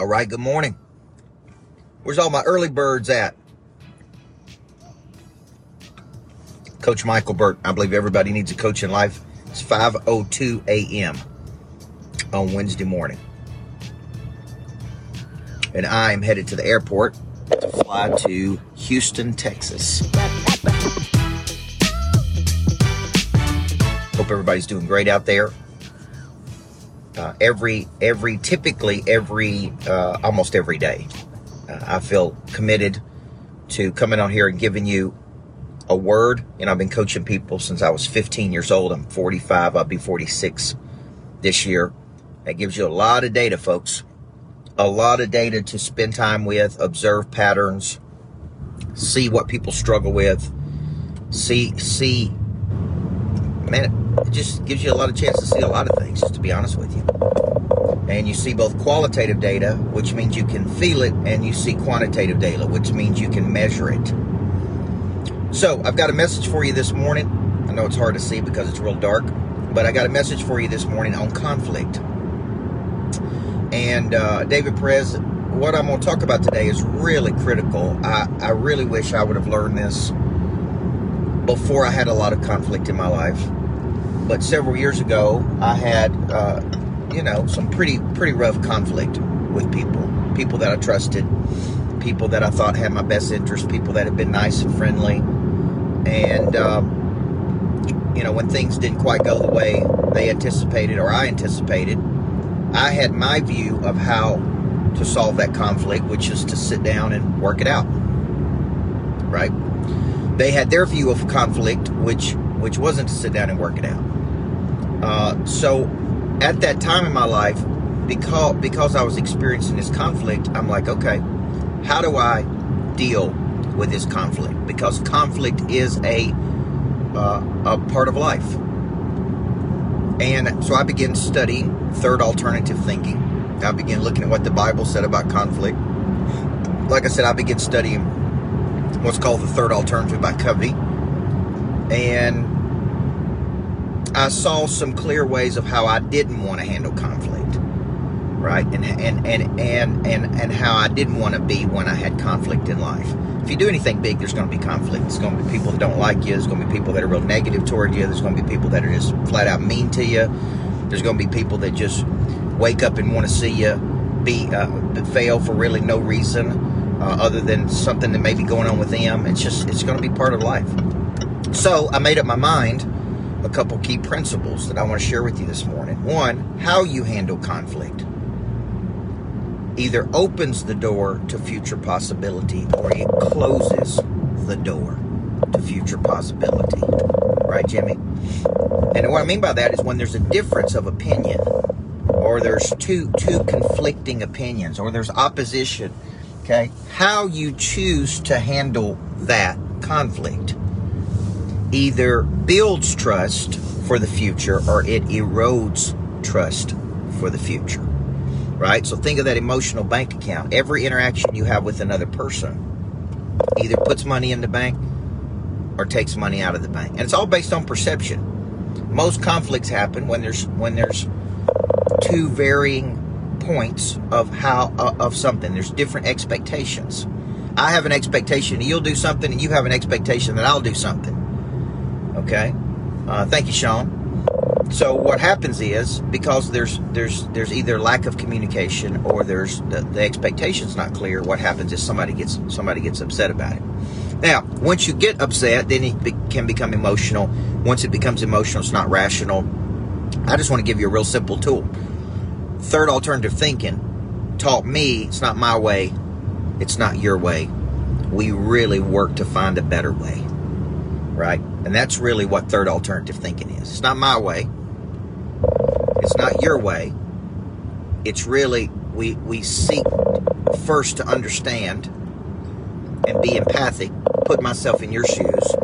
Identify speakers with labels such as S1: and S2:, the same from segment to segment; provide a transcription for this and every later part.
S1: All right, good morning. Where's all my early birds at? Coach Michael Burt. I believe everybody needs a coach in life. It's 5:02 a.m. on Wednesday morning. And I am headed to the airport to fly to Houston, Texas. Hope everybody's doing great out there. Uh, every every typically every uh, almost every day. Uh, i feel committed to coming on here and giving you a word and i've been coaching people since i was 15 years old. I'm 45 i'll be 46 this year. That gives you a lot of data folks. A lot of data to spend time with observe patterns see what people struggle with see see man, it just gives you a lot of chance to see a lot of things, just to be honest with you. And you see both qualitative data, which means you can feel it, and you see quantitative data, which means you can measure it. So, I've got a message for you this morning. I know it's hard to see because it's real dark, but I got a message for you this morning on conflict. And uh, David Perez, what I'm going to talk about today is really critical. I, I really wish I would have learned this before I had a lot of conflict in my life but several years ago, I had, uh, you know, some pretty pretty rough conflict with people, people that I trusted, people that I thought had my best interest, people that had been nice and friendly, and um, you know, when things didn't quite go the way they anticipated or I anticipated, I had my view of how to solve that conflict, which is to sit down and work it out. Right? They had their view of conflict, which which wasn't to sit down and work it out. Uh, so at that time in my life, because because I was experiencing this conflict, I'm like, okay, how do I deal with this conflict? Because conflict is a uh, a part of life. And so I began studying third alternative thinking. I began looking at what the Bible said about conflict. Like I said, I began studying what's called the third alternative by Covey. And I saw some clear ways of how I didn't want to handle conflict, right? And and and and and and how I didn't want to be when I had conflict in life. If you do anything big, there's going to be conflict. There's going to be people that don't like you. There's going to be people that are real negative toward you. There's going to be people that are just flat out mean to you. There's going to be people that just wake up and want to see you be uh, fail for really no reason uh, other than something that may be going on with them. It's just it's going to be part of life. So I made up my mind a couple key principles that I want to share with you this morning. One, how you handle conflict either opens the door to future possibility or it closes the door to future possibility. Right, Jimmy? And what I mean by that is when there's a difference of opinion or there's two two conflicting opinions or there's opposition, okay? How you choose to handle that conflict either builds trust for the future or it erodes trust for the future. Right? So think of that emotional bank account. Every interaction you have with another person either puts money in the bank or takes money out of the bank. And it's all based on perception. Most conflicts happen when there's when there's two varying points of how uh, of something. There's different expectations. I have an expectation you'll do something and you have an expectation that I'll do something. Okay, uh, thank you, Sean. So what happens is because there's there's there's either lack of communication or there's the, the expectation's not clear. What happens is somebody gets somebody gets upset about it. Now, once you get upset, then it be, can become emotional. Once it becomes emotional, it's not rational. I just want to give you a real simple tool. Third alternative thinking taught me it's not my way, it's not your way. We really work to find a better way right? And that's really what third alternative thinking is. It's not my way. It's not your way. It's really we we seek first to understand and be empathic, put myself in your shoes.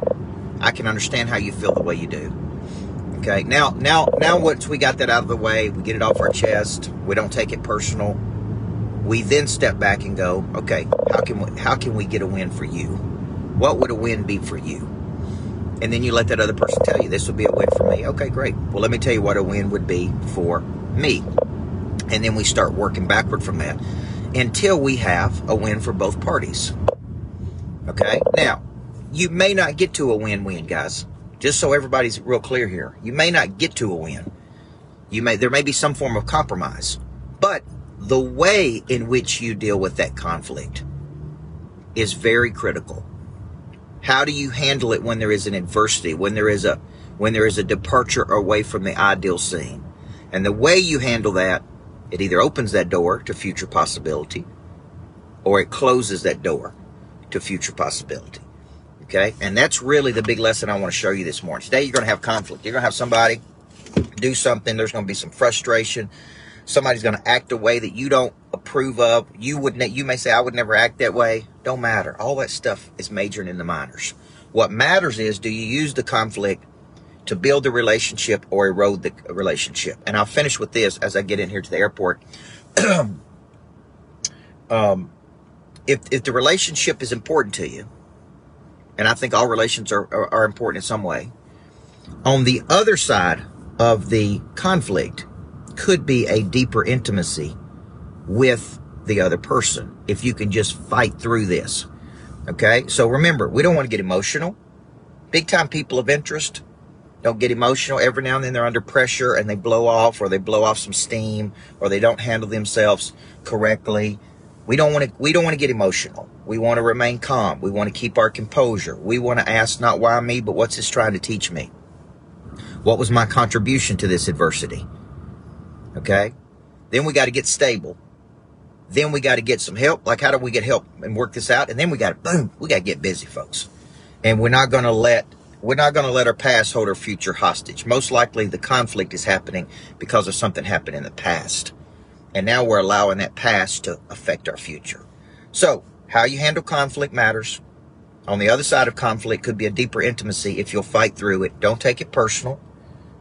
S1: I can understand how you feel the way you do. Okay. Now now now once we got that out of the way, we get it off our chest, we don't take it personal. We then step back and go, okay, how can we how can we get a win for you? What would a win be for you? And then you let that other person tell you this would be a win for me. Okay, great. Well, let me tell you what a win would be for me. And then we start working backward from that. until we have a win for both parties. Okay? Now, you may not get to a win-win, guys. Just so everybody's real clear here. You may not get to a win. You may there may be some form of compromise. But the way in which you deal with that conflict is very critical. How do you handle it when there is an adversity, when there is a when there is a departure away from the ideal scene? And the way you handle that, it either opens that door to future possibility or it closes that door to future possibility. Okay? And that's really the big lesson I want to show you this morning. Today you're going to have conflict. You're going to have somebody do something, there's going to be some frustration. Somebody's going to act a way that you don't approve of. You would ne- you may say I would never act that way. Don't matter. All that stuff is majoring in the minors. What matters is do you use the conflict to build the relationship or erode the relationship? And I'll finish with this as I get in here to the airport. um, if if the relationship is important to you, and I think all relations are, are, are important in some way, on the other side of the conflict could be a deeper intimacy with the other person if you can just fight through this. Okay? So remember, we don't want to get emotional. Big time people of interest don't get emotional. Every now and then they're under pressure and they blow off or they blow off some steam or they don't handle themselves correctly. We don't want to we don't want to get emotional. We want to remain calm. We want to keep our composure. We want to ask not why me, but what's this trying to teach me? What was my contribution to this adversity? Okay? Then we got to get stable. Then we got to get some help. Like, how do we get help and work this out? And then we got to, boom, we got to get busy, folks. And we're not going to let, we're not going to let our past hold our future hostage. Most likely the conflict is happening because of something happened in the past. And now we're allowing that past to affect our future. So, how you handle conflict matters. On the other side of conflict could be a deeper intimacy if you'll fight through it. Don't take it personal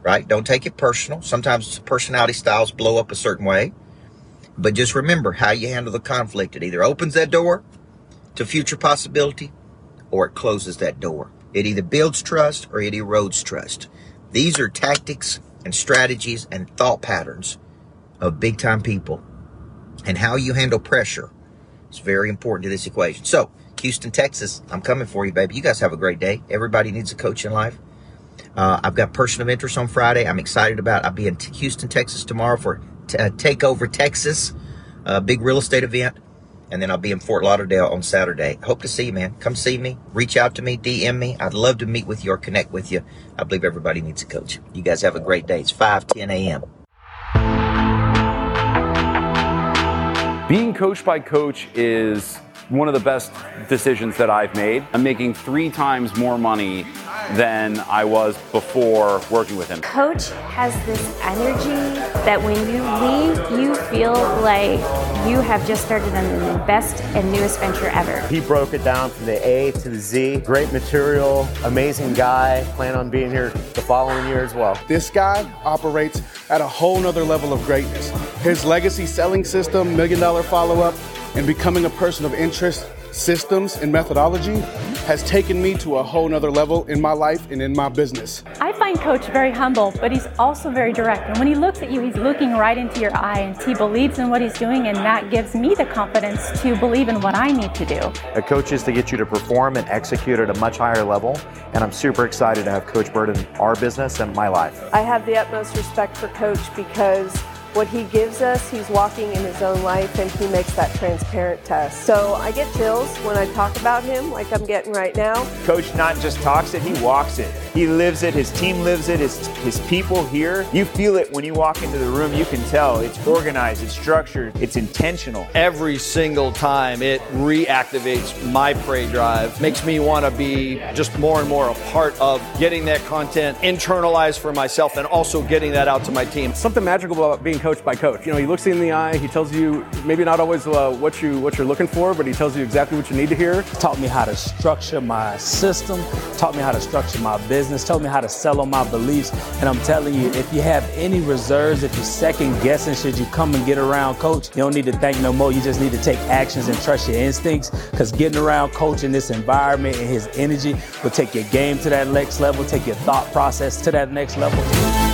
S1: right? Don't take it personal. Sometimes personality styles blow up a certain way. But just remember how you handle the conflict. It either opens that door to future possibility or it closes that door. It either builds trust or it erodes trust. These are tactics and strategies and thought patterns of big time people. And how you handle pressure is very important to this equation. So, Houston, Texas, I'm coming for you, baby. You guys have a great day. Everybody needs a coach in life. Uh, I've got person of interest on Friday. I'm excited about. I'll be in Houston, Texas tomorrow for t- uh, Takeover Texas, a big real estate event, and then I'll be in Fort Lauderdale on Saturday. Hope to see you, man. Come see me. Reach out to me. DM me. I'd love to meet with you or connect with you. I believe everybody needs a coach. You guys have a great day. It's 5 10 a.m.
S2: Being coached by coach is one of the best decisions that I've made. I'm making three times more money than I was before working with him.
S3: Coach has this energy that when you leave, you feel like you have just started on the best and newest venture ever.
S4: He broke it down from the A to the Z. Great material, amazing guy. Plan on being here the following year as well.
S5: This guy operates at a whole nother level of greatness. His legacy selling system, million dollar follow up, and becoming a person of interest systems and methodology has taken me to a whole nother level in my life and in my business.
S6: I find Coach very humble, but he's also very direct. And when he looks at you, he's looking right into your eye and he believes in what he's doing, and that gives me the confidence to believe in what I need to do.
S7: A coach is to get you to perform and execute at a much higher level, and I'm super excited to have Coach Burt in our business and my life.
S8: I have the utmost respect for Coach because what he gives us, he's walking in his own life and he makes that transparent test. So I get chills when I talk about him like I'm getting right now.
S9: Coach not just talks it, he walks it. He lives it, his team lives it, his, his people here. You feel it when you walk into the room, you can tell it's organized, it's structured, it's intentional.
S10: Every single time it reactivates my prey drive, makes me want to be just more and more a part of getting that content internalized for myself and also getting that out to my team.
S11: Something magical about being coached by coach. You know, he looks you in the eye, he tells you maybe not always uh, what you what you're looking for, but he tells you exactly what you need to hear.
S12: Taught me how to structure my system, taught me how to structure my business, told me how to sell on my beliefs. And I'm telling you, if you have any reserves, if you're second guessing, should you come and get around coach, you don't need to think no more. You just need to take actions and trust your instincts. Because getting around coach in this environment and his energy will take your game to that next level, take your thought process to that next level.